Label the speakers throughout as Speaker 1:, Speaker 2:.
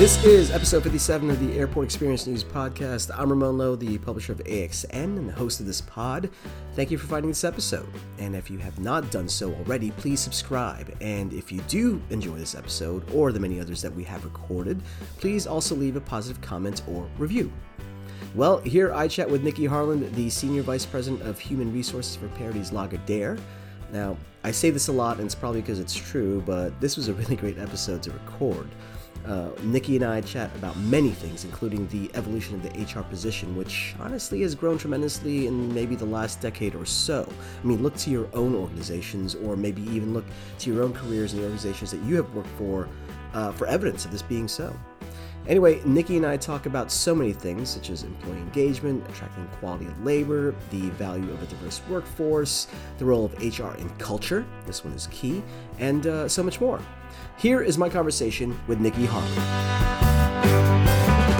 Speaker 1: This is episode 57 of the Airport Experience News Podcast. I'm Ramon Lowe, the publisher of AXN and the host of this pod. Thank you for finding this episode. And if you have not done so already, please subscribe. And if you do enjoy this episode or the many others that we have recorded, please also leave a positive comment or review. Well, here I chat with Nikki Harland, the Senior Vice President of Human Resources for Paradies Lagardère. Now, I say this a lot, and it's probably because it's true, but this was a really great episode to record. Uh, Nikki and I chat about many things, including the evolution of the HR position, which honestly has grown tremendously in maybe the last decade or so. I mean, look to your own organizations, or maybe even look to your own careers and the organizations that you have worked for uh, for evidence of this being so. Anyway, Nikki and I talk about so many things, such as employee engagement, attracting quality labor, the value of a diverse workforce, the role of HR in culture, this one is key, and uh, so much more. Here is my conversation with Nikki Harland.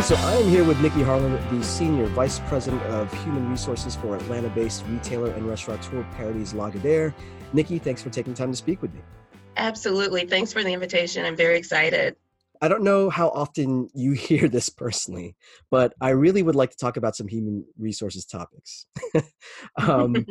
Speaker 1: So I am here with Nikki Harland, the Senior Vice President of Human Resources for Atlanta-based retailer and restaurateur Paradies Lagardère. Nikki, thanks for taking time to speak with me.
Speaker 2: Absolutely. Thanks for the invitation. I'm very excited.
Speaker 1: I don't know how often you hear this personally, but I really would like to talk about some human resources topics. um,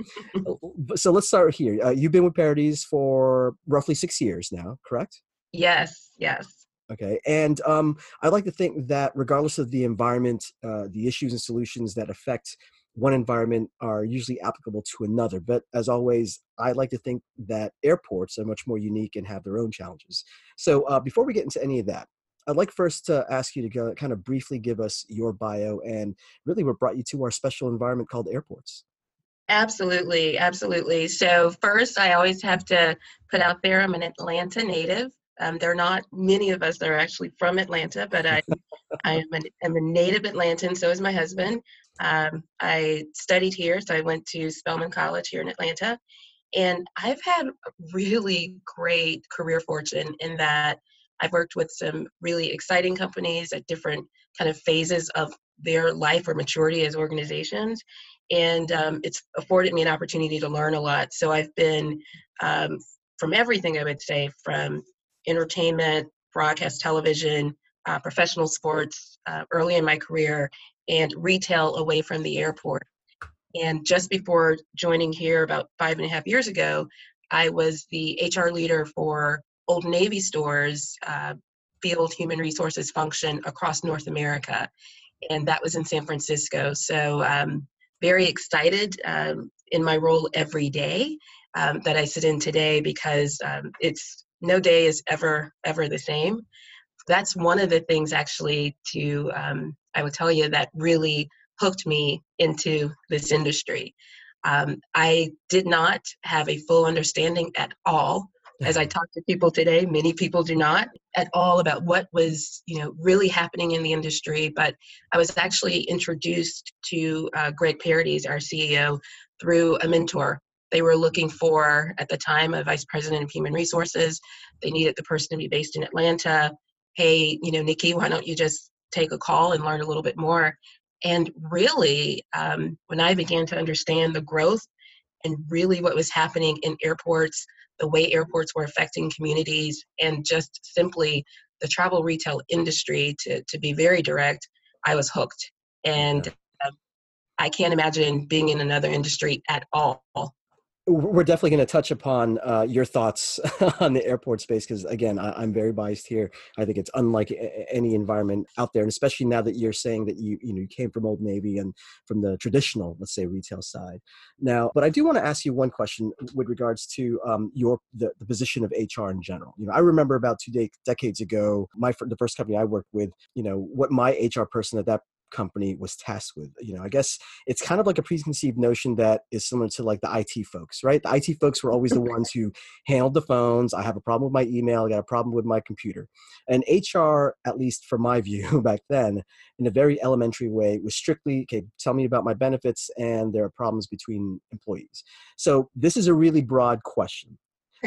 Speaker 1: so let's start here. Uh, you've been with Paradies for roughly six years now, correct?
Speaker 2: Yes, yes.
Speaker 1: Okay. And um, I like to think that regardless of the environment, uh, the issues and solutions that affect one environment are usually applicable to another. But as always, I like to think that airports are much more unique and have their own challenges. So uh, before we get into any of that, I'd like first to ask you to go, kind of briefly give us your bio and really what brought you to our special environment called airports.
Speaker 2: Absolutely, absolutely. So first, I always have to put out there I'm an Atlanta native. Um, there are not many of us that are actually from Atlanta, but I, I am, an, am a native Atlantan. So is my husband. Um, I studied here, so I went to Spelman College here in Atlanta, and I've had really great career fortune in that I've worked with some really exciting companies at different kind of phases of their life or maturity as organizations. And um, it's afforded me an opportunity to learn a lot. So I've been um, from everything I would say from entertainment, broadcast television, uh, professional sports uh, early in my career, and retail away from the airport. And just before joining here about five and a half years ago, I was the HR leader for Old Navy stores uh, field human resources function across North America. And that was in San Francisco. So, um, very excited um, in my role every day um, that I sit in today because um, it's no day is ever ever the same. That's one of the things actually to um, I would tell you that really hooked me into this industry. Um, I did not have a full understanding at all as I talk to people today, many people do not at all about what was, you know, really happening in the industry. But I was actually introduced to uh, Greg Paradies, our CEO, through a mentor they were looking for, at the time, a vice president of human resources. They needed the person to be based in Atlanta. Hey, you know, Nikki, why don't you just take a call and learn a little bit more? And really, um, when I began to understand the growth and really what was happening in airports, the way airports were affecting communities, and just simply the travel retail industry, to, to be very direct, I was hooked. And uh, I can't imagine being in another industry at all
Speaker 1: we're definitely going to touch upon uh, your thoughts on the airport space because again I, am very biased here. I think it's unlike a- any environment out there and especially now that you're saying that you you know you came from old navy and from the traditional let's say retail side. Now but i do want to ask you one question with regards to um, your the, the position of hr in general. You know i remember about two de- decades ago my the first company i worked with you know what my hr person at that company was tasked with you know i guess it's kind of like a preconceived notion that is similar to like the it folks right? The it folks were always the ones who handled the phones i have a problem with my email i got a problem with my computer. And hr at least from my view back then in a very elementary way was strictly okay tell me about my benefits and there are problems between employees. So this is a really broad question.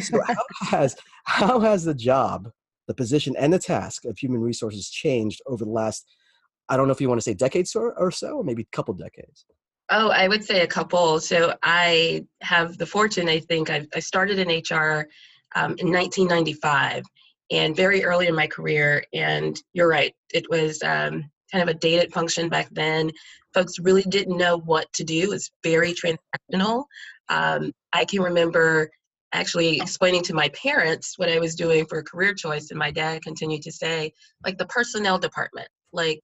Speaker 1: So how has how has the job the position and the task of human resources changed over the last I don't know if you want to say decades or, or so, or maybe a couple decades.
Speaker 2: Oh, I would say a couple. So I have the fortune, I think, I've, I started in HR um, in 1995. and very early in my career. And you're right, it was um, kind of a dated function back then. Folks really didn't know what to do. It's very transactional. Um, I can remember actually explaining to my parents what I was doing for a career choice, and my dad continued to say, like the personnel department, like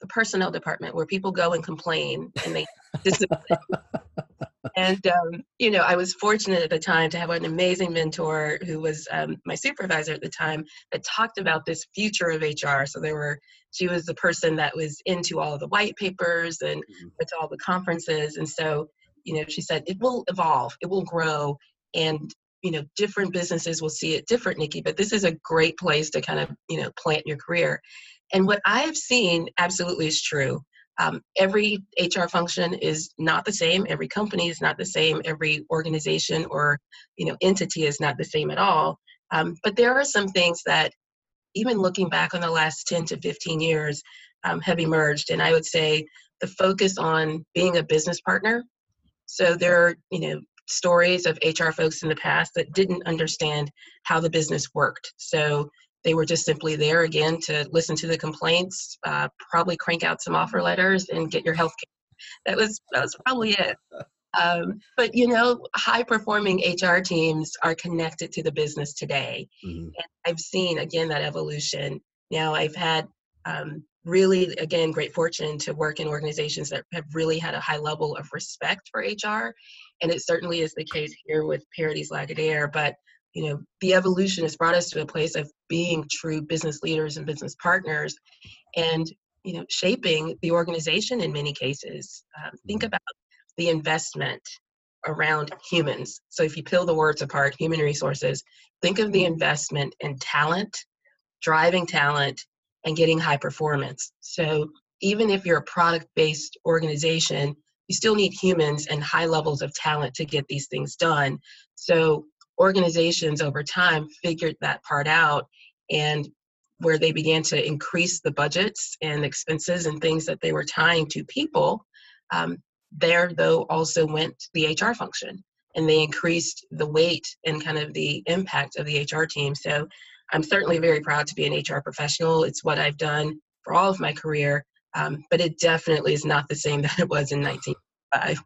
Speaker 2: the personnel department where people go and complain and they and um, you know, I was fortunate at the time to have an amazing mentor who was um, my supervisor at the time that talked about this future of HR. So there were, she was the person that was into all of the white papers and mm-hmm. went to all the conferences, and so you know, she said it will evolve, it will grow, and you know, different businesses will see it different, Nikki. But this is a great place to kind of you know plant your career. And what I have seen absolutely is true. Um, every HR function is not the same. Every company is not the same. Every organization or you know entity is not the same at all. Um, but there are some things that, even looking back on the last 10 to 15 years, um, have emerged. And I would say the focus on being a business partner. So there are you know stories of HR folks in the past that didn't understand how the business worked. So they were just simply there again to listen to the complaints, uh, probably crank out some offer letters, and get your health care. That was that was probably it. Um, but you know, high performing HR teams are connected to the business today, mm-hmm. and I've seen again that evolution. Now I've had um, really again great fortune to work in organizations that have really had a high level of respect for HR, and it certainly is the case here with Paradies Lagardère. But you know the evolution has brought us to a place of being true business leaders and business partners and you know shaping the organization in many cases. Um, think mm-hmm. about the investment around humans. So if you peel the words apart human resources think of the investment in talent driving talent and getting high performance. So even if you're a product based organization you still need humans and high levels of talent to get these things done. So organizations over time figured that part out and where they began to increase the budgets and expenses and things that they were tying to people um, there though also went the hr function and they increased the weight and kind of the impact of the hr team. So i'm certainly very proud to be an hr professional. It's what i've done for all of my career um, but it definitely is not the same that it was in 1995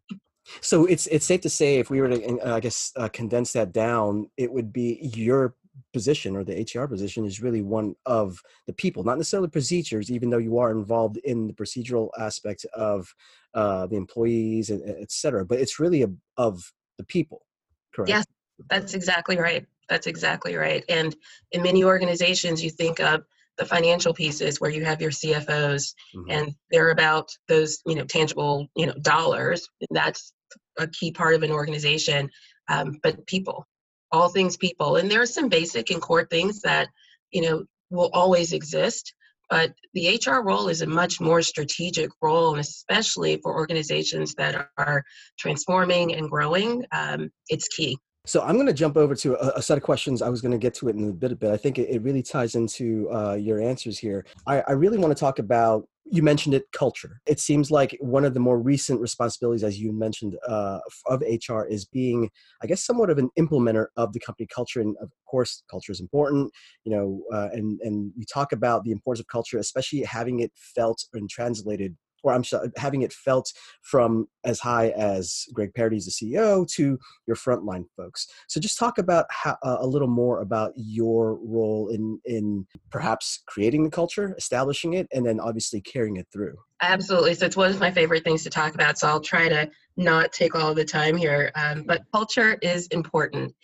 Speaker 1: so it's it's safe to say if we were to, uh, I guess, uh, condense that down, it would be your position or the HR position is really one of the people, not necessarily procedures, even though you are involved in the procedural aspect of uh, the employees, and et cetera. But it's really a, of the people, correct?
Speaker 2: Yes, that's exactly right. That's exactly right. And in many organizations, you think of the financial pieces where you have your CFOs mm-hmm. and they're about those, you know, tangible, you know, dollars. That's a key part of an organization. Um, but people, all things people. And there are some basic and core things that, you know, will always exist. But the HR role is a much more strategic role, and especially for organizations that are transforming and growing, um, it's key.
Speaker 1: So I'm going to jump over to a, a, set of questions. I was going to get to it in a bit, a bit. I think it, it really ties into uh, your answers here. I, I really want to talk about. You mentioned it, culture. It seems like one of the more recent responsibilities, as you mentioned, uh, of HR is being, I guess, somewhat of an implementer of the company culture. And of course, culture is important. You know, uh, and and you talk about the importance of culture, especially having it felt and translated or I'm sorry, having it felt from as high as Greg Paradies, the CEO, to your frontline folks. So just talk about how, uh, a little more about your role in in perhaps creating the culture, establishing it, and then obviously carrying it through.
Speaker 2: Absolutely. So it's one of my favorite things to talk about. So I'll try to not take all the time here. Um, but culture is important.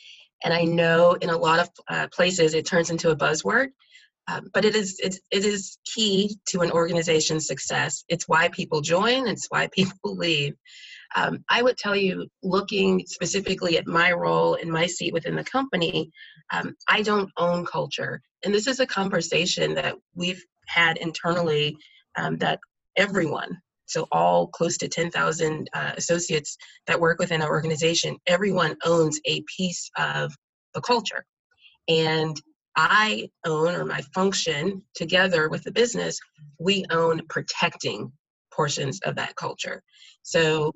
Speaker 2: And I know in a lot of uh, places it turns into a buzzword. Um, but it is it, it is key to an organization's success. It's why people join. It's why people leave. Um, I would tell you, looking specifically at my role and my seat within the company, um, I don't own culture, and this is a conversation that we've had internally um, that everyone. So all close to 10,000 uh, associates that work within our organization, everyone owns a piece of the culture. And I own or my function together with the business, we own protecting portions of that culture. So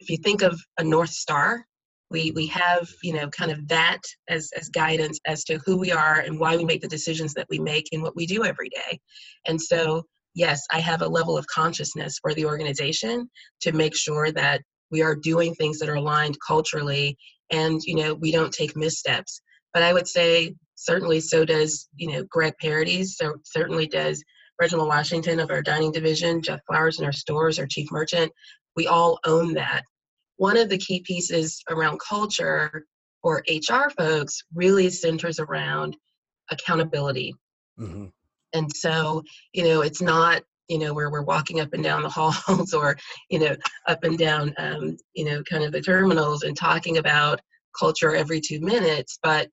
Speaker 2: if you think of a North Star, we we have you know kind of that as as guidance as to who we are and why we make the decisions that we make and what we do every day and so yes i have a level of consciousness for the organization to make sure that we are doing things that are aligned culturally and you know we don't take missteps but i would say certainly so does you know greg Paradies so certainly does reginald washington of our dining division jeff flowers in our stores our chief merchant we all own that one of the key pieces around culture or HR folks really centers around accountability. Mm-hmm. And so, you know, it's not, you know, where we're walking up and down the halls or, you know, up and down, um, you know, kind of the terminals and talking about culture every two minutes, but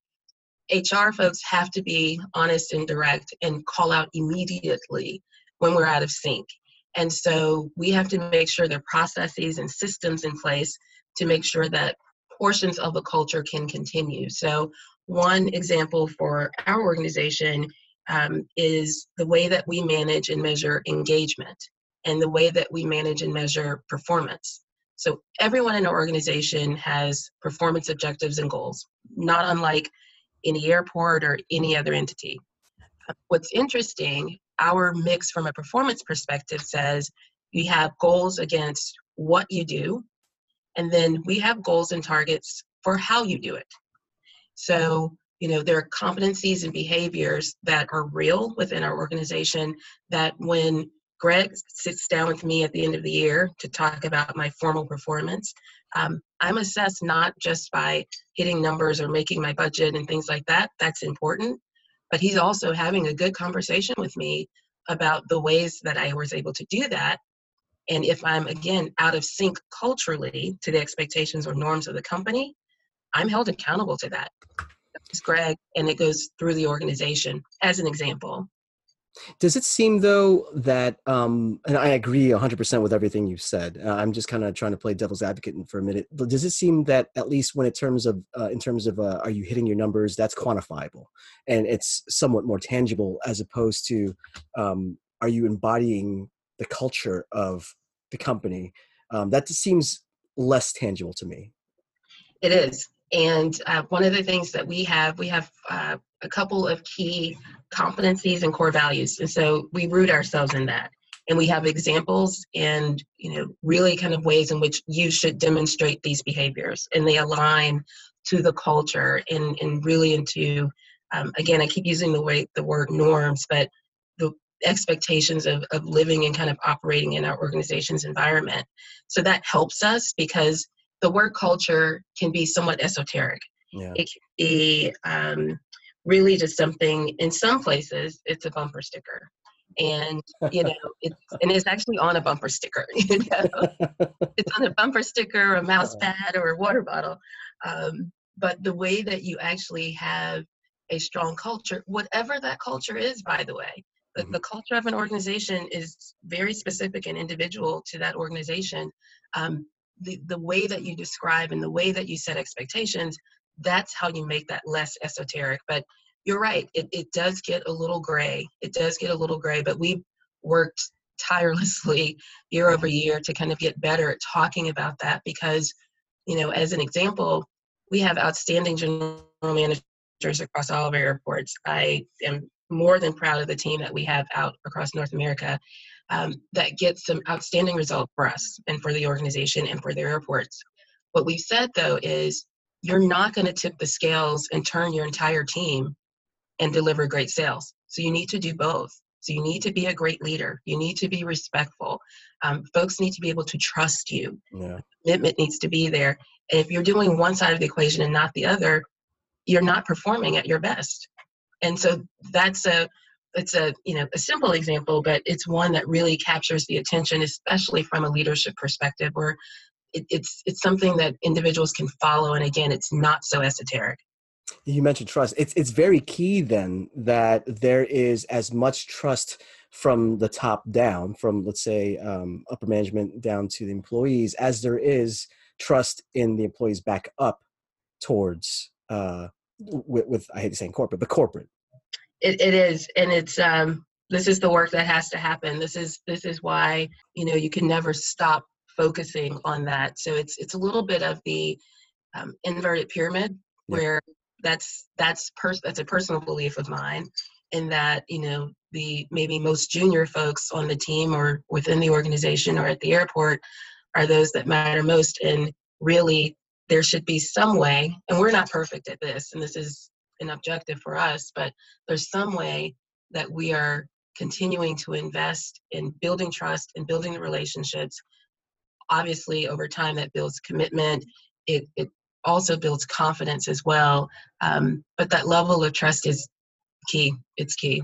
Speaker 2: HR folks have to be honest and direct and call out immediately when we're out of sync. And so we have to make sure there are processes and systems in place to make sure that portions of the culture can continue. So, one example for our organization um, is the way that we manage and measure engagement and the way that we manage and measure performance. So, everyone in our organization has performance objectives and goals, not unlike any airport or any other entity. What's interesting our mix from a performance perspective says you have goals against what you do, and then we have goals and targets for how you do it. So, you know, there are competencies and behaviors that are real within our organization that when Greg sits down with me at the end of the year to talk about my formal performance, um, I'm assessed not just by hitting numbers or making my budget and things like that. That's important but he's also having a good conversation with me about the ways that I was able to do that. And if I'm, again, out of sync culturally to the expectations or norms of the company, I'm held accountable to that. It's Greg, and it goes through the organization as an example.
Speaker 1: Does it seem though that, um, and I agree 100% with everything you've said. Uh, I'm just kind of trying to play devil's advocate for a minute. But does it seem that at least when in terms of, uh, in terms of, uh, are you hitting your numbers? That's quantifiable, and it's somewhat more tangible as opposed to, um, are you embodying the culture of the company? Um, that seems less tangible to me.
Speaker 2: It is, and uh, one of the things that we have, we have uh, a couple of key competencies and core values. And so we root ourselves in that. And we have examples and, you know, really kind of ways in which you should demonstrate these behaviors. And they align to the culture and, and really into, um, again, I keep using the way the word norms, but the expectations of, of living and kind of operating in our organization's environment. So that helps us because the word culture can be somewhat esoteric. Yeah. It can be um, really just something in some places it's a bumper sticker. And you know it's and it's actually on a bumper sticker you know? It's on a bumper sticker or a mouse pad or a water bottle um, but the way that you actually have a strong culture whatever that culture is by the way the, mm-hmm. the culture of an organization is very specific and individual to that organization. Um, the, the way that you describe and the way that you set expectations that's how you make that less esoteric. But you're right, it, it does get a little gray. It does get a little gray, but we've worked tirelessly year over year to kind of get better at talking about that because, you know, as an example, we have outstanding general managers across all of our airports. I am more than proud of the team that we have out across North America um, that gets some outstanding results for us and for the organization and for their airports. What we've said though is you're not going to tip the scales and turn your entire team and deliver great sales. So you need to do both. So you need to be a great leader. You need to be respectful. Um, folks need to be able to trust you. Yeah. Commitment needs to be there. And if you're doing one side of the equation and not the other, you're not performing at your best. And so that's a it's a you know a simple example, but it's one that really captures the attention, especially from a leadership perspective, where it, it's it's something that individuals can follow and again it's not so esoteric.
Speaker 1: You mentioned trust. It's it's very key then that there is as much trust from the top down from let's say um, upper management down to the employees as there is trust in the employees back up towards uh, with, with i hate saying corporate but corporate.
Speaker 2: It, it is and it's um this is the work that has to happen. This is this is why you know you can never stop focusing on that. So it's it's a little bit of the um, inverted pyramid where that's that's pers- that's a personal belief of mine in that you know the maybe most junior folks on the team or within the organization or at the airport are those that matter most and really there should be some way and we're not perfect at this and this is an objective for us but there's some way that we are continuing to invest in building trust and building the relationships obviously over time that builds commitment it, it also builds confidence as well um, but that level of trust is key it's key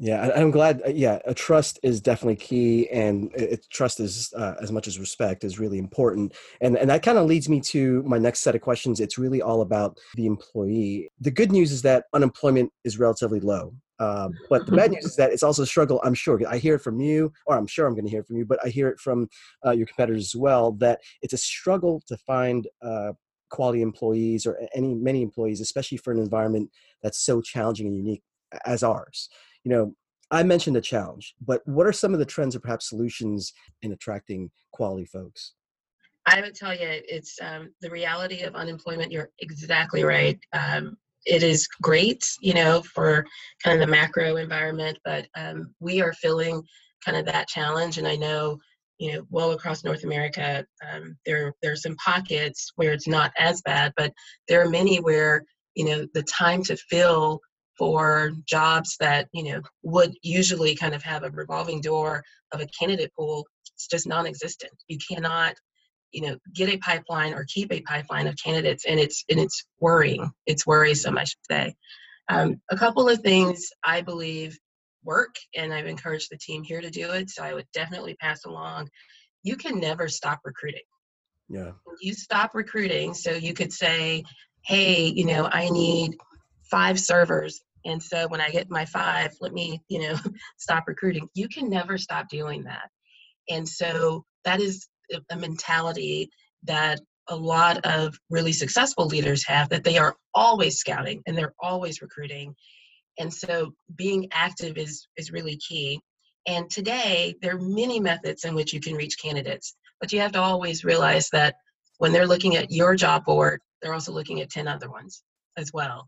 Speaker 1: yeah, I'm glad. Uh, yeah, a trust is definitely key, and it, trust is uh, as much as respect is really important. And and that kind of leads me to my next set of questions. It's really all about the employee. The good news is that unemployment is relatively low, uh, but the bad news is that it's also a struggle. I'm sure I hear it from you, or I'm sure I'm going to hear from you, but I hear it from uh, your competitors as well. That it's a struggle to find uh, quality employees or any many employees, especially for an environment that's so challenging and unique as ours you know, I mentioned a challenge, but what are some of the trends or perhaps solutions in attracting quality folks?
Speaker 2: I would tell you, it's um, the reality of unemployment. You're exactly right. Um, it is great, you know, for kind of the macro environment, but um, we are feeling kind of that challenge. And I know, you know, well across North America, um, there there are some pockets where it's not as bad, but there are many where you know the time to fill for jobs that you know would usually kind of have a revolving door of a candidate pool it's just non-existent you cannot you know get a pipeline or keep a pipeline of candidates and it's and it's worrying. It's worrisome i should say. Um, a couple of things i believe work and i've encouraged the team here to do it so i would definitely pass along. You can never stop recruiting.
Speaker 1: Yeah.
Speaker 2: You stop recruiting so you could say hey you know i need five servers and so when i get my five let me you know stop recruiting. You can never stop doing that. And so that is a mentality that a lot of really successful leaders have that they are always scouting and they're always recruiting. And so being active is is really key. And today there are many methods in which you can reach candidates but you have to always realize that when they're looking at your job board they're also looking at 10 other ones as well.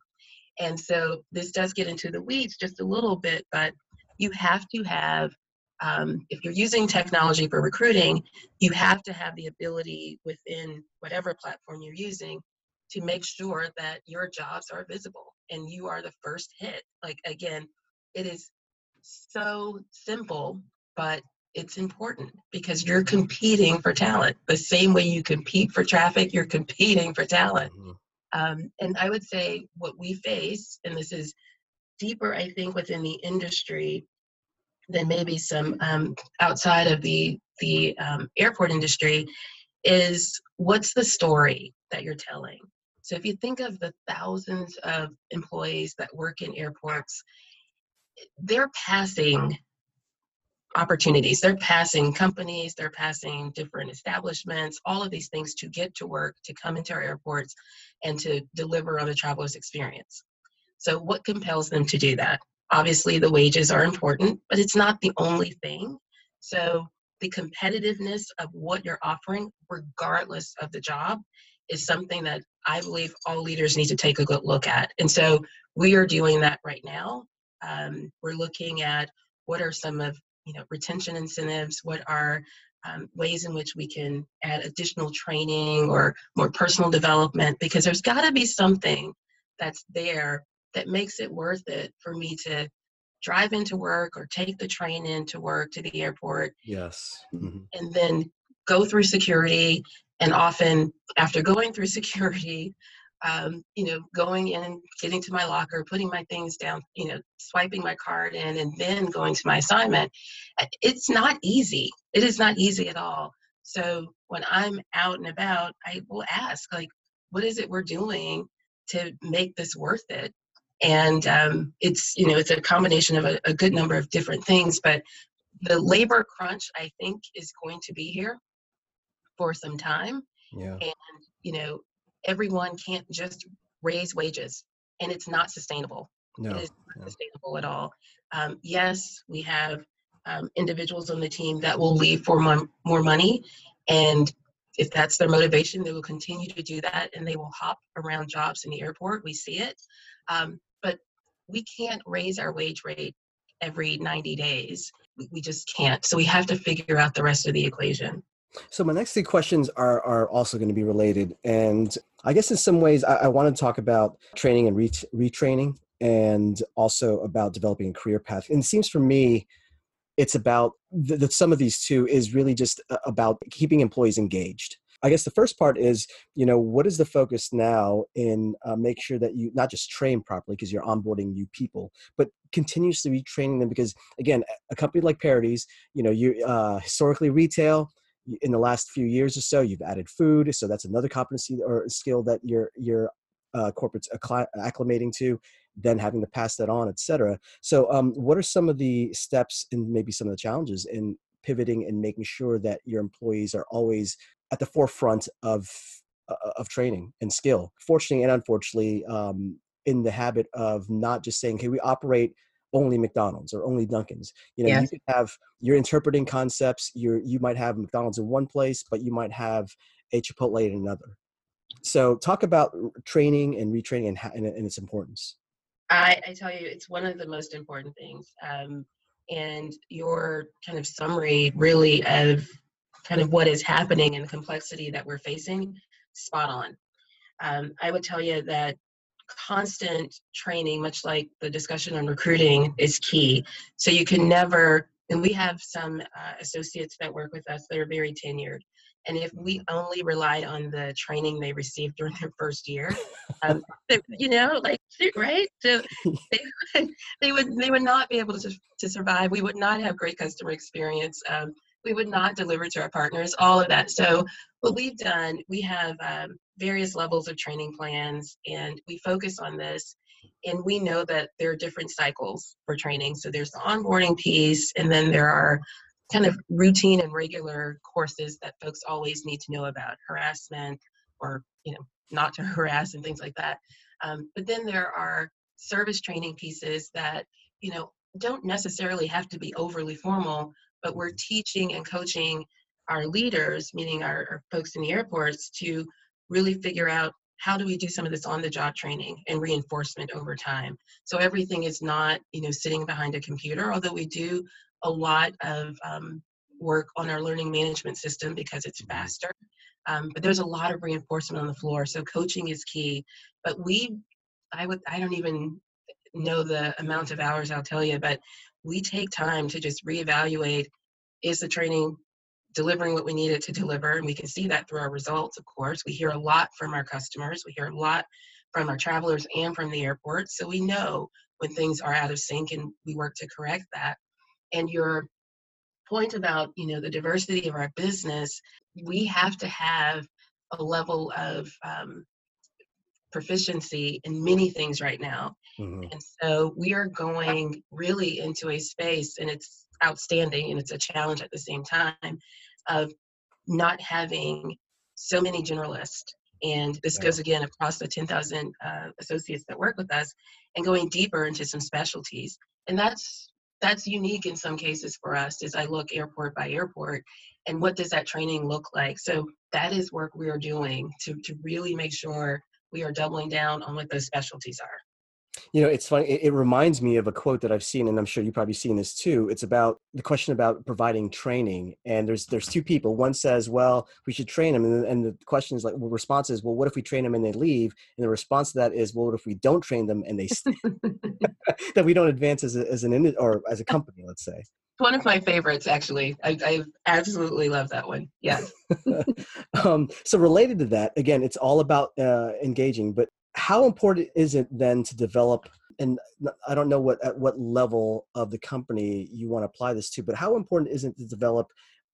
Speaker 2: And so this does get into the weeds just a little bit, but you have to have, um, if you're using technology for recruiting, you have to have the ability within whatever platform you're using to make sure that your jobs are visible and you are the first hit. Like, again, it is so simple, but it's important because you're competing for talent. The same way you compete for traffic, you're competing for talent. Mm-hmm. Um, and I would say what we face, and this is deeper, I think, within the industry than maybe some um, outside of the the um, airport industry, is what's the story that you're telling. So if you think of the thousands of employees that work in airports, they're passing opportunities. They're passing companies, they're passing different establishments, all of these things to get to work, to come into our airports, and to deliver on the traveler's experience. So, what compels them to do that? Obviously, the wages are important, but it's not the only thing. So, the competitiveness of what you're offering, regardless of the job, is something that I believe all leaders need to take a good look at. And so, we are doing that right now. Um, we're looking at what are some of you know retention incentives what are um, ways in which we can add additional training or more personal development because there's got to be something that's there that makes it worth it for me to drive into work or take the train into work to the airport
Speaker 1: yes
Speaker 2: mm-hmm. and then go through security and often after going through security um, you know, going in, getting to my locker, putting my things down, you know, swiping my card in, and then going to my assignment. It's not easy. It is not easy at all. So when I'm out and about, I will ask, like, what is it we're doing to make this worth it? And um, it's, you know, it's a combination of a, a good number of different things, but the labor crunch, I think, is going to be here for some time.
Speaker 1: Yeah.
Speaker 2: And, you know, everyone can't just raise wages and it's not sustainable
Speaker 1: no,
Speaker 2: it is not no. sustainable at all um, yes we have um, individuals on the team that will leave for more, more money and if that's their motivation, they will continue to do that and they will hop around jobs in the airport. We see it. Um, but we can't raise our wage rate every 90 days. We, just can't. So we have to figure out the rest of the equation.
Speaker 1: So my next three questions are are also going to be related, and I guess in some ways I, I want to talk about training and ret- retraining, and also about developing a career path. And it seems for me, it's about the some of these two is really just uh, about keeping employees engaged. I guess the first part is, you know, what is the focus now in uh, make sure that you not just train properly because you're onboarding new people, but continuously retraining them because again, a company like Paradies, you know, you uh, historically retail in the last few years or so, you've added food, so that's another competency or skill that your your uh, corporates acclimating to then having to pass that on, et cetera. So, um, what are some of the steps and maybe some of the challenges in pivoting and making sure that your employees are always at the forefront of uh, of training and skill? Fortunately and unfortunately, um, in the habit of not just saying, "Okay, we operate." only McDonald's or only Dunkin's. You know, yes. you could have you're interpreting concepts. You're you might have McDonald's in one place, but you might have a Chipotle in another. So, talk about training and retraining and, and, and its importance.
Speaker 2: I, I tell you, it's one of the most important things. Um, and your kind of summary, really, of kind of what is happening and the complexity that we're facing, spot on. Um, I would tell you that constant training, much like the discussion on recruiting, is key. So you can never, and we have some uh, associates that work with us that are very tenured. And if we only relied on the training they received during their first year, um, you know, like right, so they, they would they would not be able to to survive. We would not have great customer experience. Um, we would not deliver to our partners. All of that. So what we've done, we have um, various levels of training plans, and we focus on this. And we know that there are different cycles for training. So there's the onboarding piece, and then there are kind of routine and regular courses that folks always need to know about harassment or you know not to harass and things like that um, but then there are service training pieces that you know don't necessarily have to be overly formal but we're teaching and coaching our leaders meaning our, our folks in the airports to really figure out how do we do some of this on the job training and reinforcement over time so everything is not you know sitting behind a computer although we do a lot of um, work on our learning management system because it's mm-hmm. faster. Um, but there's a lot of reinforcement on the floor. So coaching is key. But we, I would, I don't even know the amount of hours I'll tell you, but we take time to just reevaluate is the training delivering what we need it to deliver? And we can see that through our results, of course. We hear a lot from our customers, we hear a lot from our travelers and from the airport. So we know when things are out of sync and we work to correct that and your point about you know the diversity of our business we have to have a level of um, proficiency in many things right now mm-hmm. and so we are going really into a space and it's outstanding and it's a challenge at the same time of not having so many generalists and this yeah. goes again across the 10,000 uh, associates that work with us and going deeper into some specialties and that's that's unique in some cases for us as I look airport by airport and what does that training look like. So that is work we are doing to, to really make sure we are doubling down on what those specialties are.
Speaker 1: You know, it's funny. It, it, reminds me of a quote that I've seen, and I'm sure you've probably seen this too. It's about the question about providing training. And there's there's two people. One says, "Well, we should train them," and, and the question is like, well, response is, "Well, what if we train them and they leave?" And the response to that is, "Well, what if we don't train them and they stay? that we don't advance as a, as an or as a company, let's say."
Speaker 2: One of my favorites actually. I, I absolutely love that one. Yes
Speaker 1: um, so related to that again it's all about uh, engaging but how important is it then to develop and i don't know what at what level of the company you want to apply this to but how important is it to develop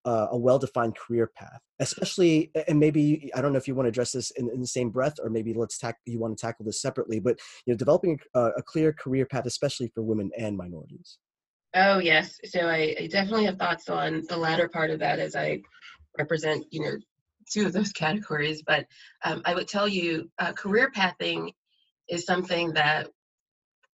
Speaker 1: uh, a well-defined career path especially and maybe i don't know if you want to address this in, in the same breath or maybe let's tack you want to tackle this separately but you know developing a, a clear career path especially for women and minorities
Speaker 2: oh yes so I, I definitely have thoughts on the latter part of that as i represent you know two of those categories. But um, I would tell you, uh, career pathing is something that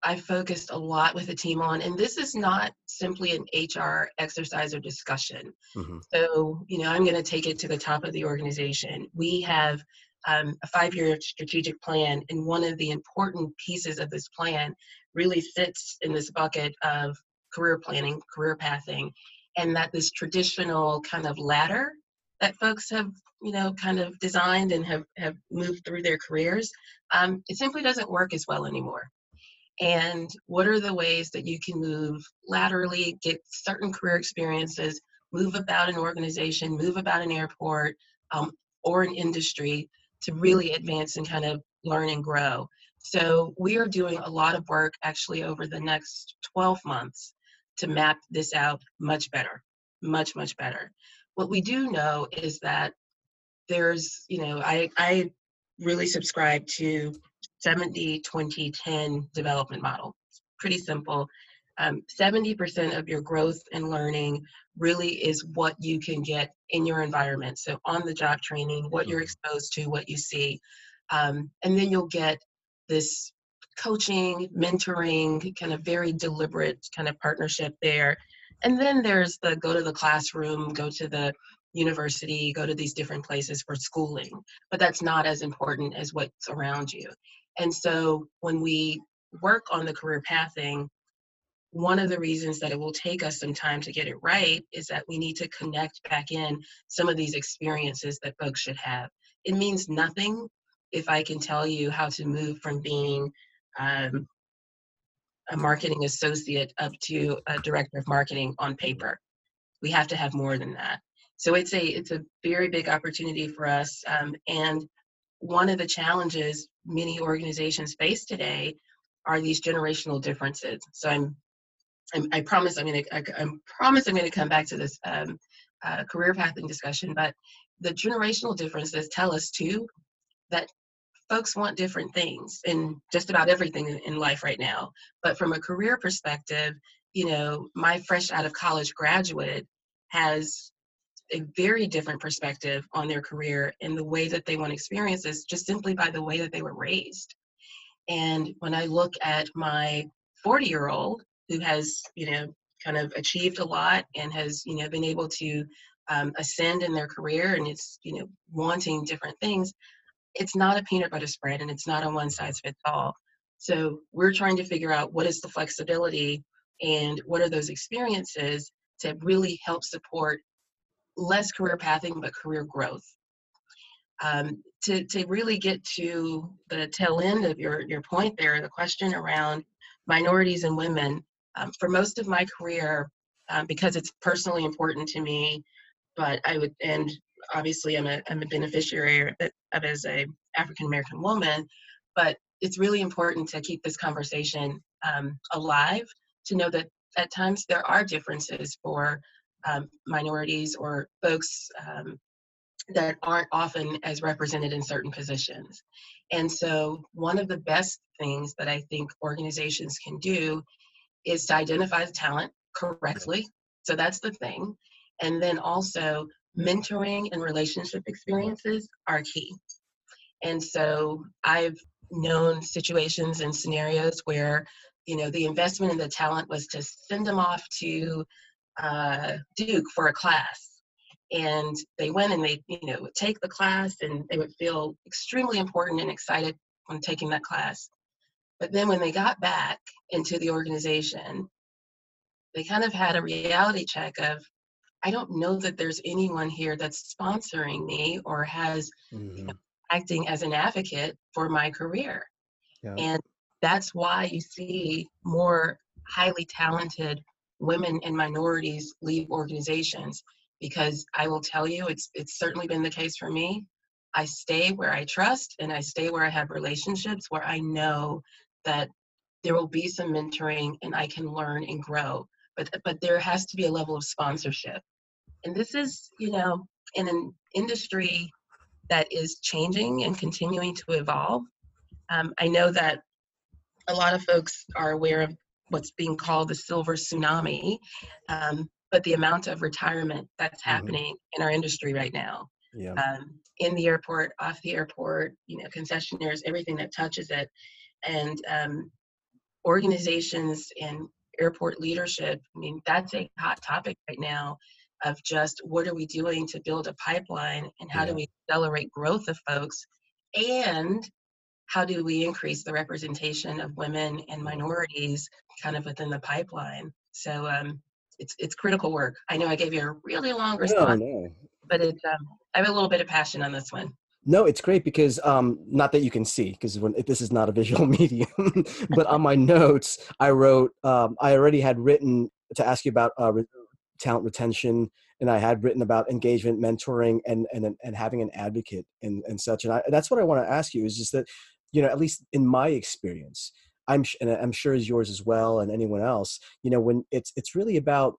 Speaker 2: I focused a lot with the team on, and this is not simply an HR exercise or discussion. Mm-hmm. So, you know, I'm going to take it to the top of the organization. We have um, a five year strategic plan, and one of the important pieces of this plan really sits in this bucket of career planning, career pathing, and that this traditional kind of ladder that folks have you know kind of designed and have have moved through their careers um, it simply doesn't work as well anymore. And what are the ways that you can move laterally get certain career experiences move about an organization move about an airport um, or an industry to really advance and kind of learn and grow? So we are doing a lot of work actually over the next 12 months to map this out much better much much better what we do know is that there's, you know, I, I really subscribe to 70 20 10 development model. It's pretty simple. Um, 70% of your growth and learning really is what you can get in your environment. So, on the job training, what you're mm-hmm. exposed to, what you see. Um, and then you'll get this coaching, mentoring, kind of very deliberate kind of partnership there and then there's the go to the classroom, go to the university, go to these different places for schooling. But that's not as important as what's around you. And so when we work on the career pathing, one of the reasons that it will take us some time to get it right is that we need to connect back in some of these experiences that folks should have. It means nothing if I can tell you how to move from being um, a marketing associate up to a director of marketing on paper. We have to have more than that. So it's a it's a very big opportunity for us. Um, and one of the challenges many organizations face today are these generational differences. So I'm, I'm i promise I'm gonna I, I promise I'm gonna come back to this um, uh, career pathing discussion. But the generational differences tell us too that folks want different things in just about everything in life right now. But from a career perspective, you know, my fresh out of college graduate has a very different perspective on their career and the way that they want experiences just simply by the way that they were raised. And when I look at my 40 year old who has, you know, kind of achieved a lot and has, you know, been able to um, ascend in their career and is, you know, wanting different things, it's not a peanut butter spread and it's not a one size fits all. So we're trying to figure out what is the flexibility and what are those experiences to really help support less career pathing but career growth. Um, to, to really get to the tail end of your, your point there, the question around minorities and women, um, for most of my career, um, because it's personally important to me, but I would, and obviously I'm a, I'm a beneficiary of as a African American woman, but it's really important to keep this conversation um, alive to know that at times there are differences for um, minorities or folks um, that aren't often as represented in certain positions. And so, one of the best things that I think organizations can do is to identify the talent correctly. So, that's the thing. And then also, mentoring and relationship experiences are key. And so I've known situations and scenarios where, you know, the investment in the talent was to send them off to uh, Duke for a class. And they went and they, you know, would take the class and they would feel extremely important and excited when taking that class. But then when they got back into the organization, they kind of had a reality check of I don't know that there's anyone here that's sponsoring me or has mm-hmm. you know, acting as an advocate for my career. Yeah. And that's why you see more highly talented women and minorities leave organizations because I will tell you it's it's certainly been the case for me. I stay where I trust and I stay where I have relationships where I know that there will be some mentoring and I can learn and grow but but there has to be a level of sponsorship and this is you know in an industry that is changing and continuing to evolve um, i know that a lot of folks are aware of what's being called the silver tsunami um, but the amount of retirement that's mm-hmm. happening mm-hmm. in our industry right now yeah. um, in the airport off the airport you know concessionaires everything that touches it and um, organizations and airport leadership, I mean, that's a hot topic right now of just what are we doing to build a pipeline and how yeah. do we accelerate growth of folks and how do we increase the representation of women and minorities kind of within the pipeline so um, it's it's critical work i know i gave you a really long response no, no. but it's um, i have a little bit of passion on this one
Speaker 1: no, it's great because um, not that you can see because this is not a visual medium, but on my notes I wrote um, I already had written to ask you about uh, talent retention and I had written about engagement, mentoring, and and and having an advocate and and such. And, I, that's what I want to ask you is just that, you know, at least in my experience, I'm and I'm sure is yours as well, and anyone else. You know, when it's it's really about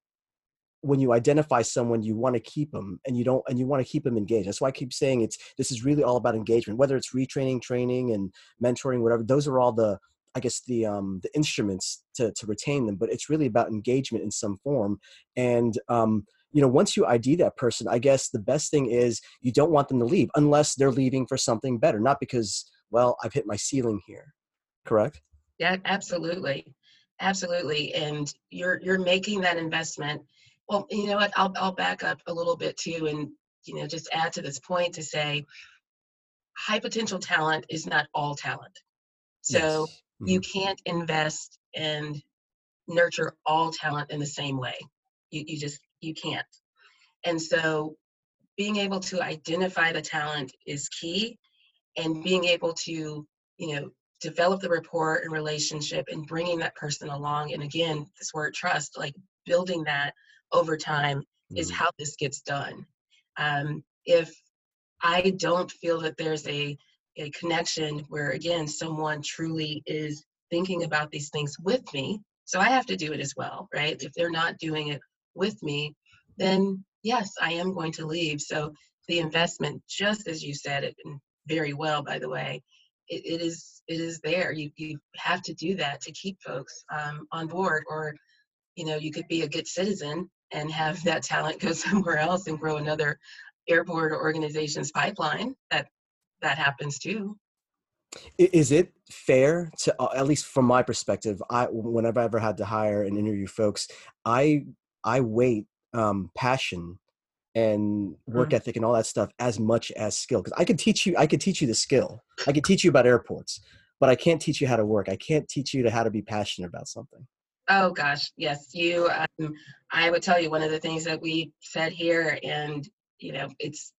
Speaker 1: when you identify someone you want to keep them and you don't and you want to keep them engaged that's why i keep saying it's this is really all about engagement whether it's retraining training and mentoring whatever those are all the I guess the um, the instruments to to retain them, but it's really about engagement in some form. And um, you know, once you ID that person, I guess the best thing is you don't want them to leave unless they're leaving for something better, not because well I've hit my ceiling here. Correct?
Speaker 2: Yeah, absolutely, absolutely. And you're you're making that investment. Well, you know what? I'll I'll back up a little bit too, and you know, just add to this point to say, high potential talent is not all talent. So yes you mm-hmm. can't invest and nurture all talent in the same way you, you just you can't and so being able to identify the talent is key and being able to you know develop the rapport and relationship and bringing that person along and again this word trust like building that over time mm-hmm. is how this gets done. Um, if i don't feel that there's a a connection where again someone truly is thinking about these things with me so i have to do it as well right? If they're not doing it with me then yes i am going to leave. So the investment just as you said it very well by the way it, it is it is there. You you have to do that to keep folks um, on board or you know you could be a good citizen and have that talent go somewhere else and grow another airport organization's pipeline that that happens too.
Speaker 1: Is it fair to, at least from my perspective, I whenever I ever had to hire and interview folks, I I weight um, passion and work mm. ethic and all that stuff as much as skill because I could teach you I could teach you the skill I could teach you about airports but I can't teach you how to work I can't teach you to how to be passionate about something.
Speaker 2: Oh gosh, yes. You, um, I would tell you one of the things that we said here, and you know, it's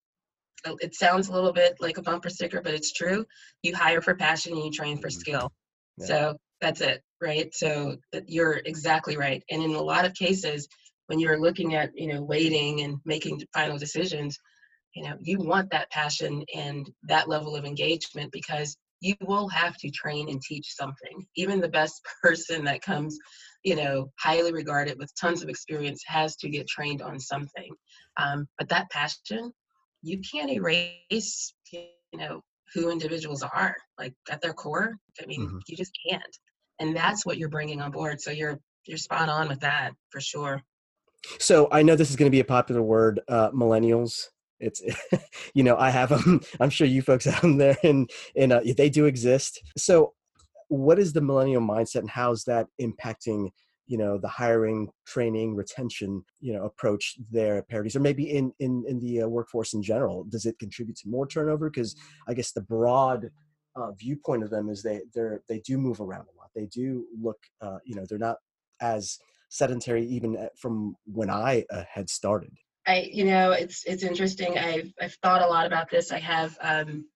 Speaker 2: it sounds a little bit like a bumper sticker, but it's true. You hire for passion and you train for mm-hmm. skill. Yeah. So that's it, right? So you're exactly right. And in a lot of cases, when you're looking at, you know, waiting and making final decisions, you know, you want that passion and that level of engagement because you will have to train and teach something. Even the best person that comes, you know, highly regarded with tons of experience has to get trained on something. Um, but that passion you can't erase you know who individuals are like at their core. I mean mm-hmm. you just can't. And that's what you're bringing on board. So you're you're spot on with that for sure.
Speaker 1: So i know this is going to be a popular word uh, millennials. It's you know i have them i'm sure you folks out there and and uh, they do exist. So what is the millennial mindset and how's that impacting you know the hiring training retention you know approach there Paradies or maybe in in in the uh, workforce in general does it contribute to more turnover? Because i guess the broad uh, viewpoint of them is they they're they do move around a lot. They do look uh, you know they're not as sedentary even uh, from when i uh, had started.
Speaker 2: I you know it's it's interesting. I've i've thought a lot about this. I have um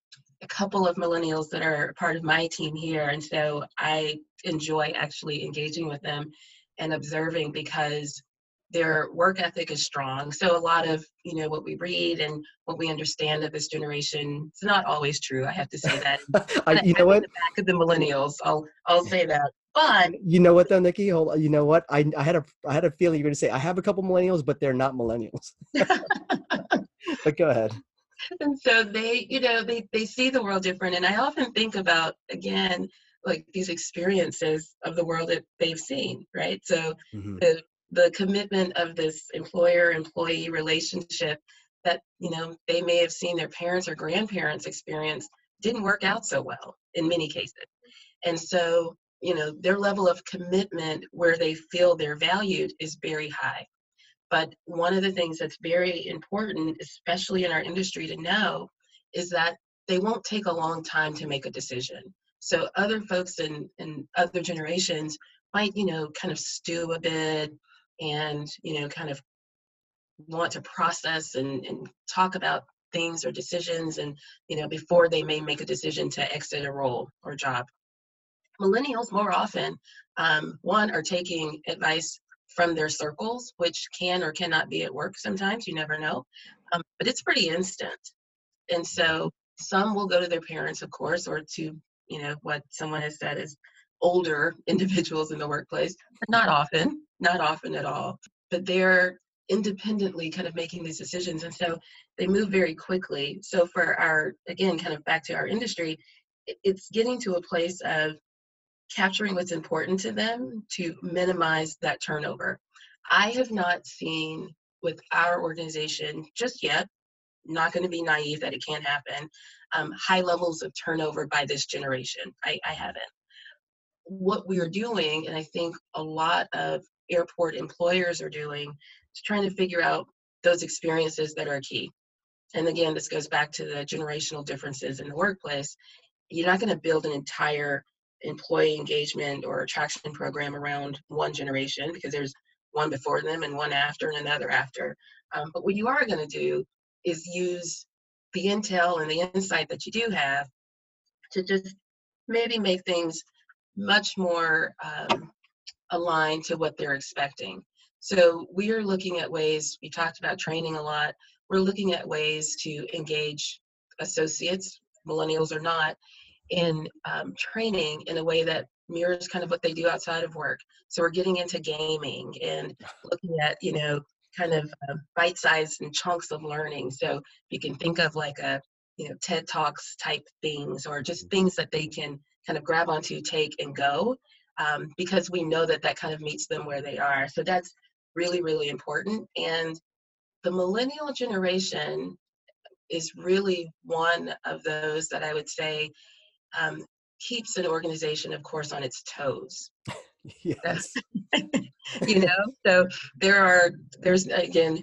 Speaker 2: a couple of millennials that are part of my team here and so i enjoy actually engaging with them and observing because their work ethic is strong. So a lot of you know what we read and what we understand of this generation, it's not always true. I have to say that.
Speaker 1: I, you know what?
Speaker 2: The back of the millennials, I'll I'll say that. But
Speaker 1: you know what though, Nikki? Hold on. You know what? I I had a I had a feeling you were going to say I have a couple millennials, but they're not millennials. but go ahead.
Speaker 2: And so they, you know, they they see the world different, and I often think about again like these experiences of the world that they've seen, right? So mm-hmm. the the commitment of this employer employee relationship that you know they may have seen their parents or grandparents experience didn't work out so well in many cases and so you know their level of commitment where they feel they're valued is very high but one of the things that's very important especially in our industry to know is that they won't take a long time to make a decision. So other folks in, in other generations might you know kind of stew a bit and you know kind of want to process and, and talk about things or decisions and you know before they may make a decision to exit a role or job. Millennials more often um, one are taking advice from their circles which can or cannot be at work sometimes you never know um, but it's pretty instant. And so some will go to their parents of course or to you know what someone has said is older individuals in the workplace but not often not often at all. But they're independently kind of making these decisions and so they move very quickly. So for our again kind of back to our industry it's getting to a place of capturing what's important to them to minimize that turnover i have not seen with our organization just yet not going to be naive that it can't happen um, high levels of turnover by this generation I, I haven't what we are doing and i think a lot of airport employers are doing is trying to figure out those experiences that are key. And again, this goes back to the generational differences in the workplace. You're not going to build an entire employee engagement or attraction program around one generation because there's one before them and one after and another after. Um, but what you are going to do is use the intel and the insight that you do have to just maybe make things much more um, aligned to what they're expecting. So we are looking at ways, we talked about training a lot. We're looking at ways to engage associates, millennials or not, in um, training in a way that mirrors kind of what they do outside of work. So we're getting into gaming and looking at, you know, kind of uh, bite sized and chunks of learning. So you can think of like a, you know, TED Talks type things or just things that they can kind of grab onto, take, and go. Um, because we know that that kind of meets them where they are. So that's really, really important. And the millennial generation is really one of those that I would say um, keeps an organization, of course, on its toes.
Speaker 1: yes.
Speaker 2: you know, so there are, there's again,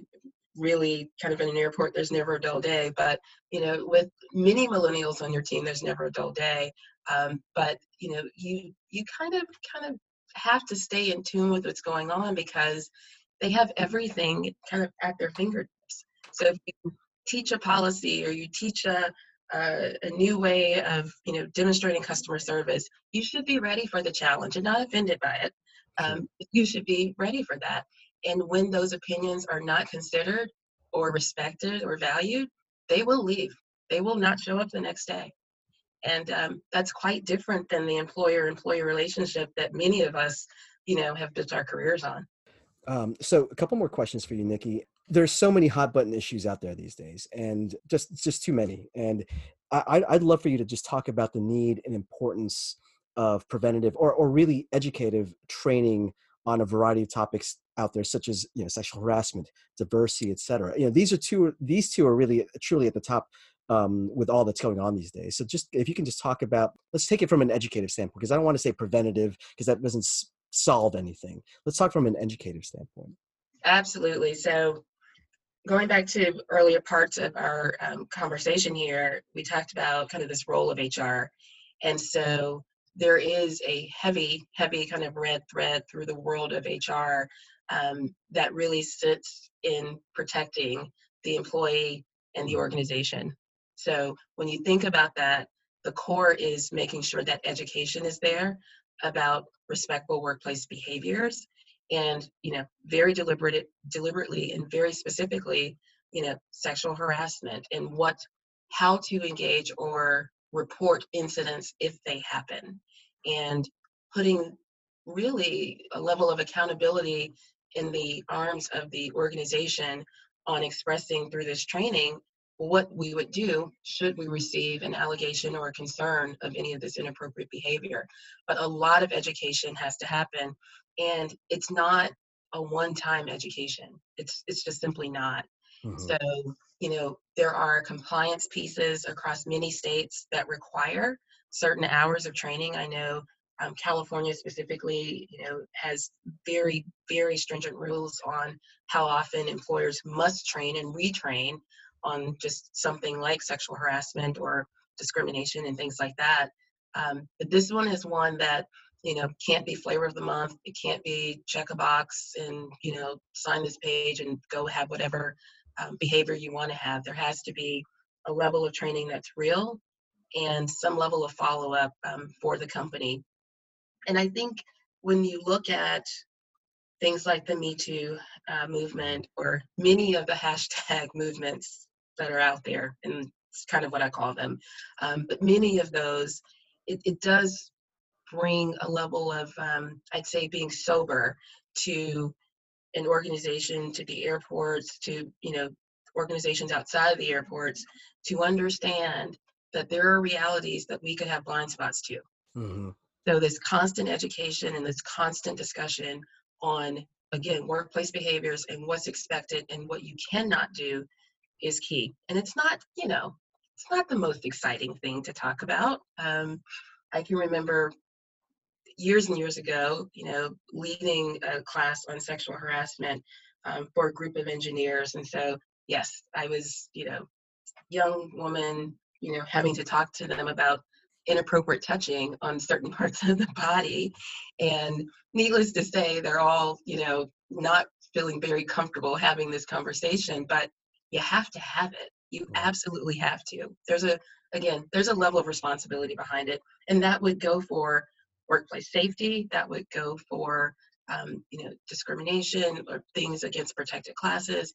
Speaker 2: really kind of in an airport, there's never a dull day, but you know, with many millennials on your team, there's never a dull day. Um, but you know, you you kind of kind of have to stay in tune with what's going on because they have everything kind of at their fingertips. So if you teach a policy or you teach a, a, a new way of you know demonstrating customer service, you should be ready for the challenge and not offended by it. Um, you should be ready for that. And when those opinions are not considered or respected or valued, they will leave. They will not show up the next day. And um, that's quite different than the employer-employee relationship that many of us, you know, have built our careers on.
Speaker 1: Um, so a couple more questions for you, Nikki. There's so many hot button issues out there these days, and just just too many. And I, I'd love for you to just talk about the need and importance of preventative or, or really educative training on a variety of topics out there, such as you know sexual harassment, diversity, etc. You know these are two these two are really truly at the top um, with all that's going on these days. So just if you can just talk about, let's take it from an educative standpoint, because I don't want to say preventative because that doesn't solve anything. Let's talk from an educative standpoint.
Speaker 2: Absolutely. So, going back to earlier parts of our um, conversation here, we talked about kind of this role of HR. And so, there is a heavy, heavy kind of red thread through the world of HR um, that really sits in protecting the employee and the organization. So, when you think about that, the core is making sure that education is there about respectful workplace behaviors and you know very deliberate deliberately and very specifically you know sexual harassment and what how to engage or report incidents if they happen and putting really a level of accountability in the arms of the organization on expressing through this training what we would do should we receive an allegation or a concern of any of this inappropriate behavior. But a lot of education has to happen, and it's not a one-time education. It's it's just simply not. Mm-hmm. So you know there are compliance pieces across many states that require certain hours of training. I know Um, California specifically, you know, has very, very stringent rules on how often employers must train and retrain on just something like sexual harassment or discrimination and things like that. Um, but this one is one that you know can't be flavor of the month. It can't be check a box and you know sign this page and go have whatever um, behavior you want to have. There has to be a level of training that's real and some level of follow up um, for the company. And I think when you look at things like the Me Too uh, movement or many of the hashtag movements that are out there, and it's kind of what I call them, um, but many of those, it, it, does bring a level of, um, I'd say, being sober to an organization, to the airports, to you know organizations outside of the airports, to understand that there are realities that we could have blind spots to. Mm-hmm. So this constant education and this constant discussion on again workplace behaviors and what's expected and what you cannot do is key. And it's not, you know, it's not the most exciting thing to talk about. Um, I can remember years and years ago, you know, leading a class on sexual harassment um, for a group of engineers. And so, yes, I was, you know, young woman, you know, having to talk to them about inappropriate touching on certain parts of the body. And needless to say, they're all, you know, not feeling very comfortable having this conversation, but you have to have it. You absolutely have to. There's a, again, there's a level of responsibility behind it. And that would go for workplace safety, that would go for, um, you know, discrimination or things against protected classes.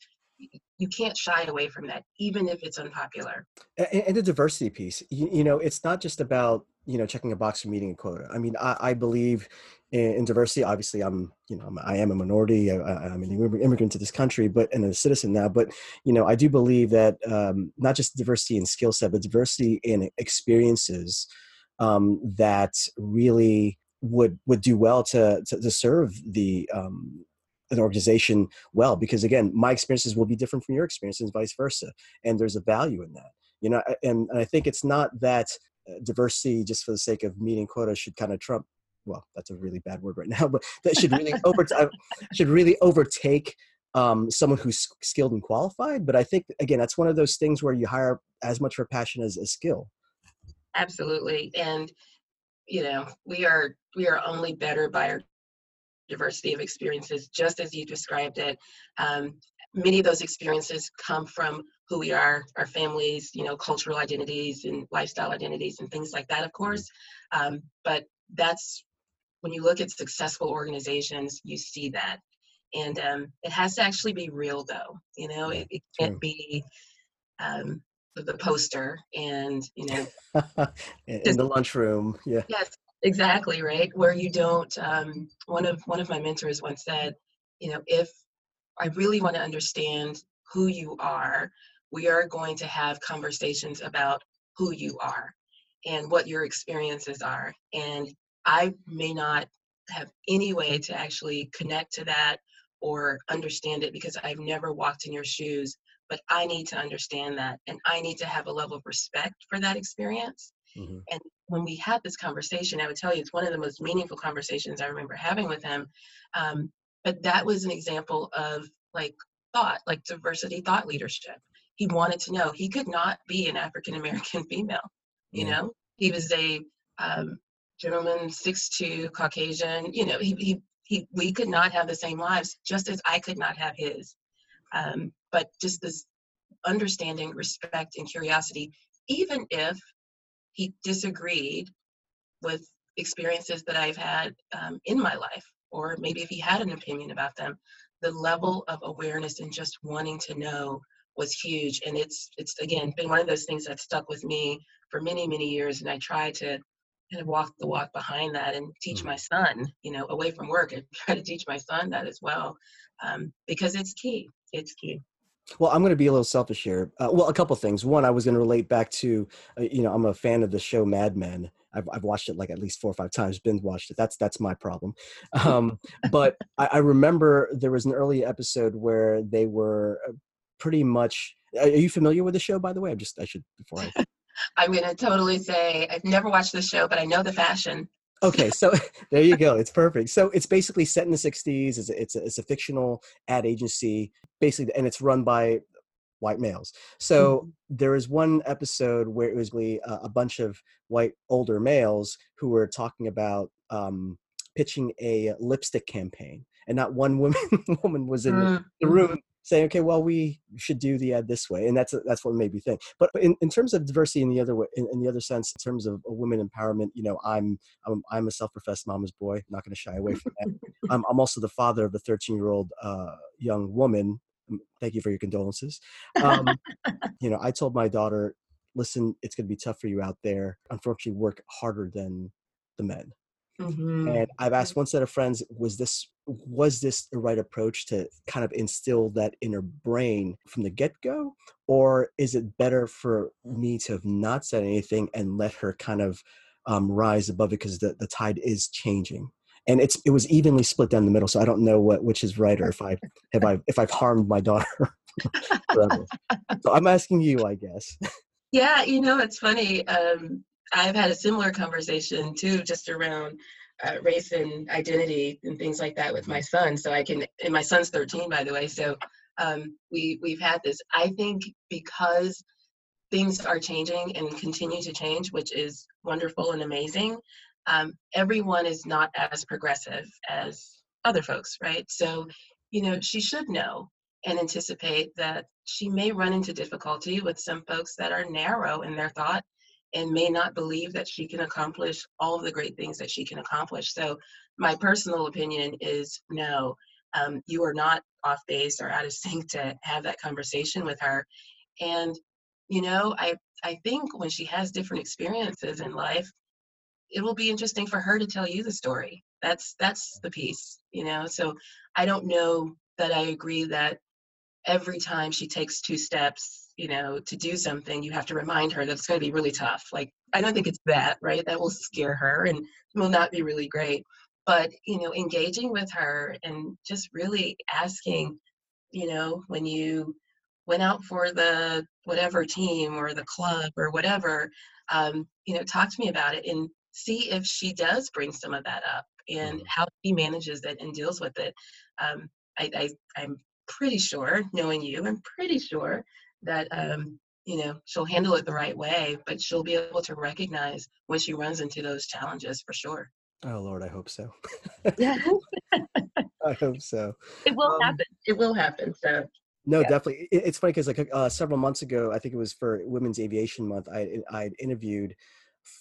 Speaker 2: You can't shy away from that even if it's unpopular.
Speaker 1: And, and the diversity piece you, you, know it's not just about you know checking a box for meeting a quota. I mean i, I believe in, in, diversity obviously i'm you know I'm, I am a minority I, am an immigrant to this country but and a citizen now but you know i do believe that um, not just diversity in skill set but diversity in experiences um, that really would would do well to to, to serve the um, an organization well because again my experiences will be different from your experiences vice versa and there's a value in that you know and, and i think it's not that uh, diversity just for the sake of meeting quota should kind of trump well that's a really bad word right now but that should really over should really overtake um, someone who's skilled and qualified but i think again that's one of those things where you hire as much for passion as a skill
Speaker 2: absolutely and you know we are we are only better by our diversity of experiences, just as you described it. Um, many of those experiences come from who we are, our families, you know, cultural identities and lifestyle identities and things like that, of course. Um, but that's when you look at successful organizations, you see that. And um, it has to actually be real, though. You know, it, it can't be um, the poster and you know
Speaker 1: in, in the lunchroom. Yeah.
Speaker 2: Yes, exactly right where you don't um, one of one of my mentors once said you know if i really want to understand who you are we are going to have conversations about who you are and what your experiences are and i may not have any way to actually connect to that or understand it because i've never walked in your shoes but i need to understand that and i need to have a level of respect for that experience Mm-hmm. And when we had this conversation, I would tell you it's one of the most meaningful conversations I remember having with him. Um, but that was an example of like thought, like diversity thought leadership. He wanted to know he could not be an African American female. You yeah. know, he was a um, gentleman, six two, Caucasian. You know, he, he he we could not have the same lives, just as I could not have his. Um, but just this understanding, respect, and curiosity, even if he disagreed with experiences that I've had um, in my life, or maybe if he had an opinion about them, the level of awareness and just wanting to know was huge. And it's it's again been one of those things that stuck with me for many many years. And I try to kind of walk the walk behind that and teach mm-hmm. my son, you know, away from work. I try to teach my son that as well, um, because it's key. It's key.
Speaker 1: Well, I'm going to be a little selfish here. Uh, well, a couple things. One, I was going to relate back to, uh, you know, I'm a fan of the show Mad Men. I've, I've watched it like at least four or five times. Binge watched it. That's that's my problem. Um, but I, I, remember there was an early episode where they were uh, pretty much. Are you familiar with the show, by the way? I'm just I should before I.
Speaker 2: I'm going to totally say I've never watched the show, but I know the fashion.
Speaker 1: Okay, so there you go. It's perfect. So it's basically set in the '60s. It's a, it's a, it's a fictional ad agency, basically, and it's run by white males. So mm-hmm. there is one episode where it was a, a bunch of white older males who were talking about um, pitching a lipstick campaign, and not one woman woman was in mm-hmm. the room saying, okay, well, we should do the ad this way, and that's that's what made me think. But in, in terms of diversity in the other way, in, in the other sense, in terms of women empowerment, you know, I'm I'm, I'm a self-professed mama's boy. I'm not going to shy away from that. I'm, I'm also the father of a 13 year old uh, young woman. Um, thank you for your condolences. Um, you know, I told my daughter, listen, it's going to be tough for you out there. Unfortunately, work harder than the men. Mm-hmm. And I've asked one set of friends, was this was this the right approach to kind of instill that in her brain from the get-go? Or is it better for me to have not said anything and let her kind of um, rise above it because the, the tide is changing? And it's it was evenly split down the middle, so I don't know what which is right or if I have I if I've harmed my daughter so I'm asking you, I guess.
Speaker 2: Yeah, you know, it's funny. Um, I've had a similar conversation too, just around uh, race and identity and things like that with my son. So I can, and my son's 13, by the way. So um, we we've had this. I think because things are changing and continue to change, which is wonderful and amazing. Um, everyone is not as progressive as other folks, right? So, you know, she should know and anticipate that she may run into difficulty with some folks that are narrow in their thought and may not believe that she can accomplish all of the great things that she can accomplish. So, my personal opinion is no, um, you are not off base or out of sync to have that conversation with her. And, you know, I, I think when she has different experiences in life, it will be interesting for her to tell you the story. That's that's the piece, you know. So I don't know that I agree that every time she takes two steps you know, to do something, you have to remind her that it's going to be really tough. Like, I don't think it's that, right? That will scare her and will not be really great. But, you know, engaging with her and just really asking, you know, when you went out for the whatever team or the club or whatever, um, you know, talk to me about it and see if she does bring some of that up and mm-hmm. how she manages it and deals with it. Um, I, I, I'm pretty sure, knowing you, I'm pretty sure that um, you know she'll handle it the right way but she'll be able to recognize when she runs into those challenges for sure.
Speaker 1: Oh lord i hope so.
Speaker 2: Yeah
Speaker 1: i hope so.
Speaker 2: It will um, happen. It will happen so
Speaker 1: no yeah. definitely. It, it's funny because like uh, several months ago i think it was for women's aviation month i i interviewed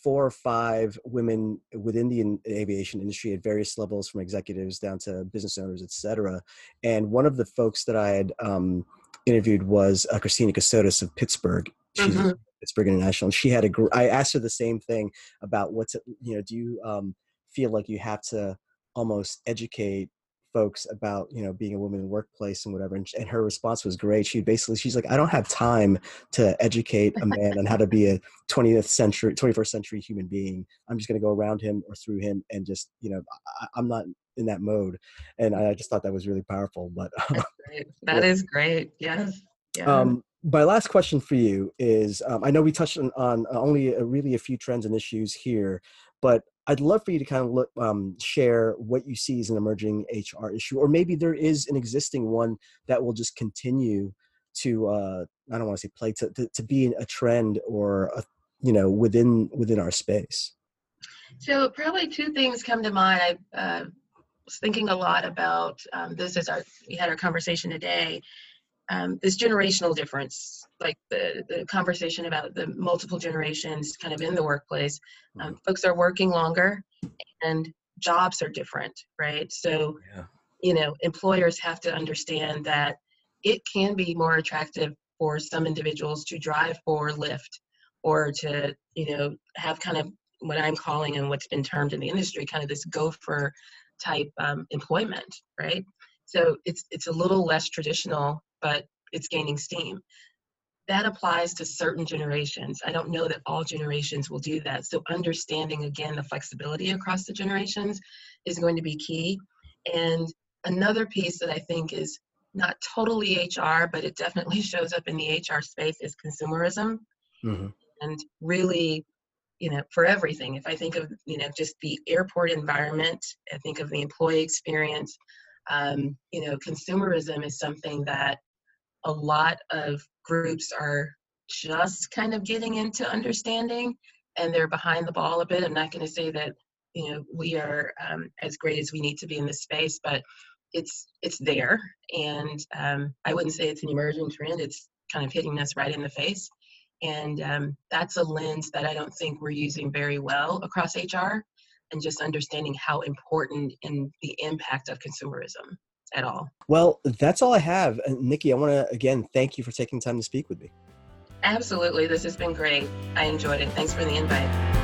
Speaker 1: four or five women within the in, aviation industry at various levels from executives down to business owners et cetera and one of the folks that i had um, interviewed was uh, Christina Cassotis of Pittsburgh. She's mm-hmm. Pittsburgh International. And she had a. Gr- I asked her the same thing about what's it. You know, do you um, feel like you have to almost educate folks about you know being a woman in the workplace and whatever and, and, her response was great she basically she's like i don't have time to educate a man on how to be a 20th century 21st century human being i'm just going to go around him or through him and just you know I, i'm not in that mode and i just thought that was really powerful but
Speaker 2: great. that is great yes
Speaker 1: yeah. um my last question for you is um, i know we touched on, on only a, really a few trends and issues here but I'd love for you to kind of look, um, share what you see as an emerging HR issue, or maybe there is an existing one that will just continue to uh, I don't want to say play to, to, to be a trend or a, you know within within our space.
Speaker 2: So probably two things come to mind. I uh, was thinking a lot about um, this as our we had our conversation today. Um, this generational difference like the, the conversation about the multiple generations kind of in the workplace um, mm-hmm. folks are working longer and jobs are different right so yeah. you know employers have to understand that it can be more attractive for some individuals to drive for Lyft or to you know have kind of what i'm calling and what's been termed in the industry kind of this gopher type um, employment right so it's it's a little less traditional but it's gaining steam that applies to certain generations. I don't know that all generations will do that. So, understanding again the flexibility across the generations is going to be key. And another piece that I think is not totally HR, but it definitely shows up in the HR space is consumerism. Mm-hmm. And really you know, for everything. If I think of, you know, just the airport environment, I think of the employee experience. Um, you know, consumerism is something that a lot of groups are just kind of getting into understanding and they're behind the ball a bit. I'm not going to say that, you know, we are um, as great as we need to be in this space, but it's it's there and um, i wouldn't say it's an emerging trend it's kind of hitting us right in the face and um, that's a lens that I don't think we're using very well across HR and just understanding how important in the impact of consumerism at all.
Speaker 1: Well, that's all I have. Uh, Nikki, I want to again thank you for taking time to speak with me.
Speaker 2: Absolutely. This has been great. I enjoyed it. Thanks for the invite.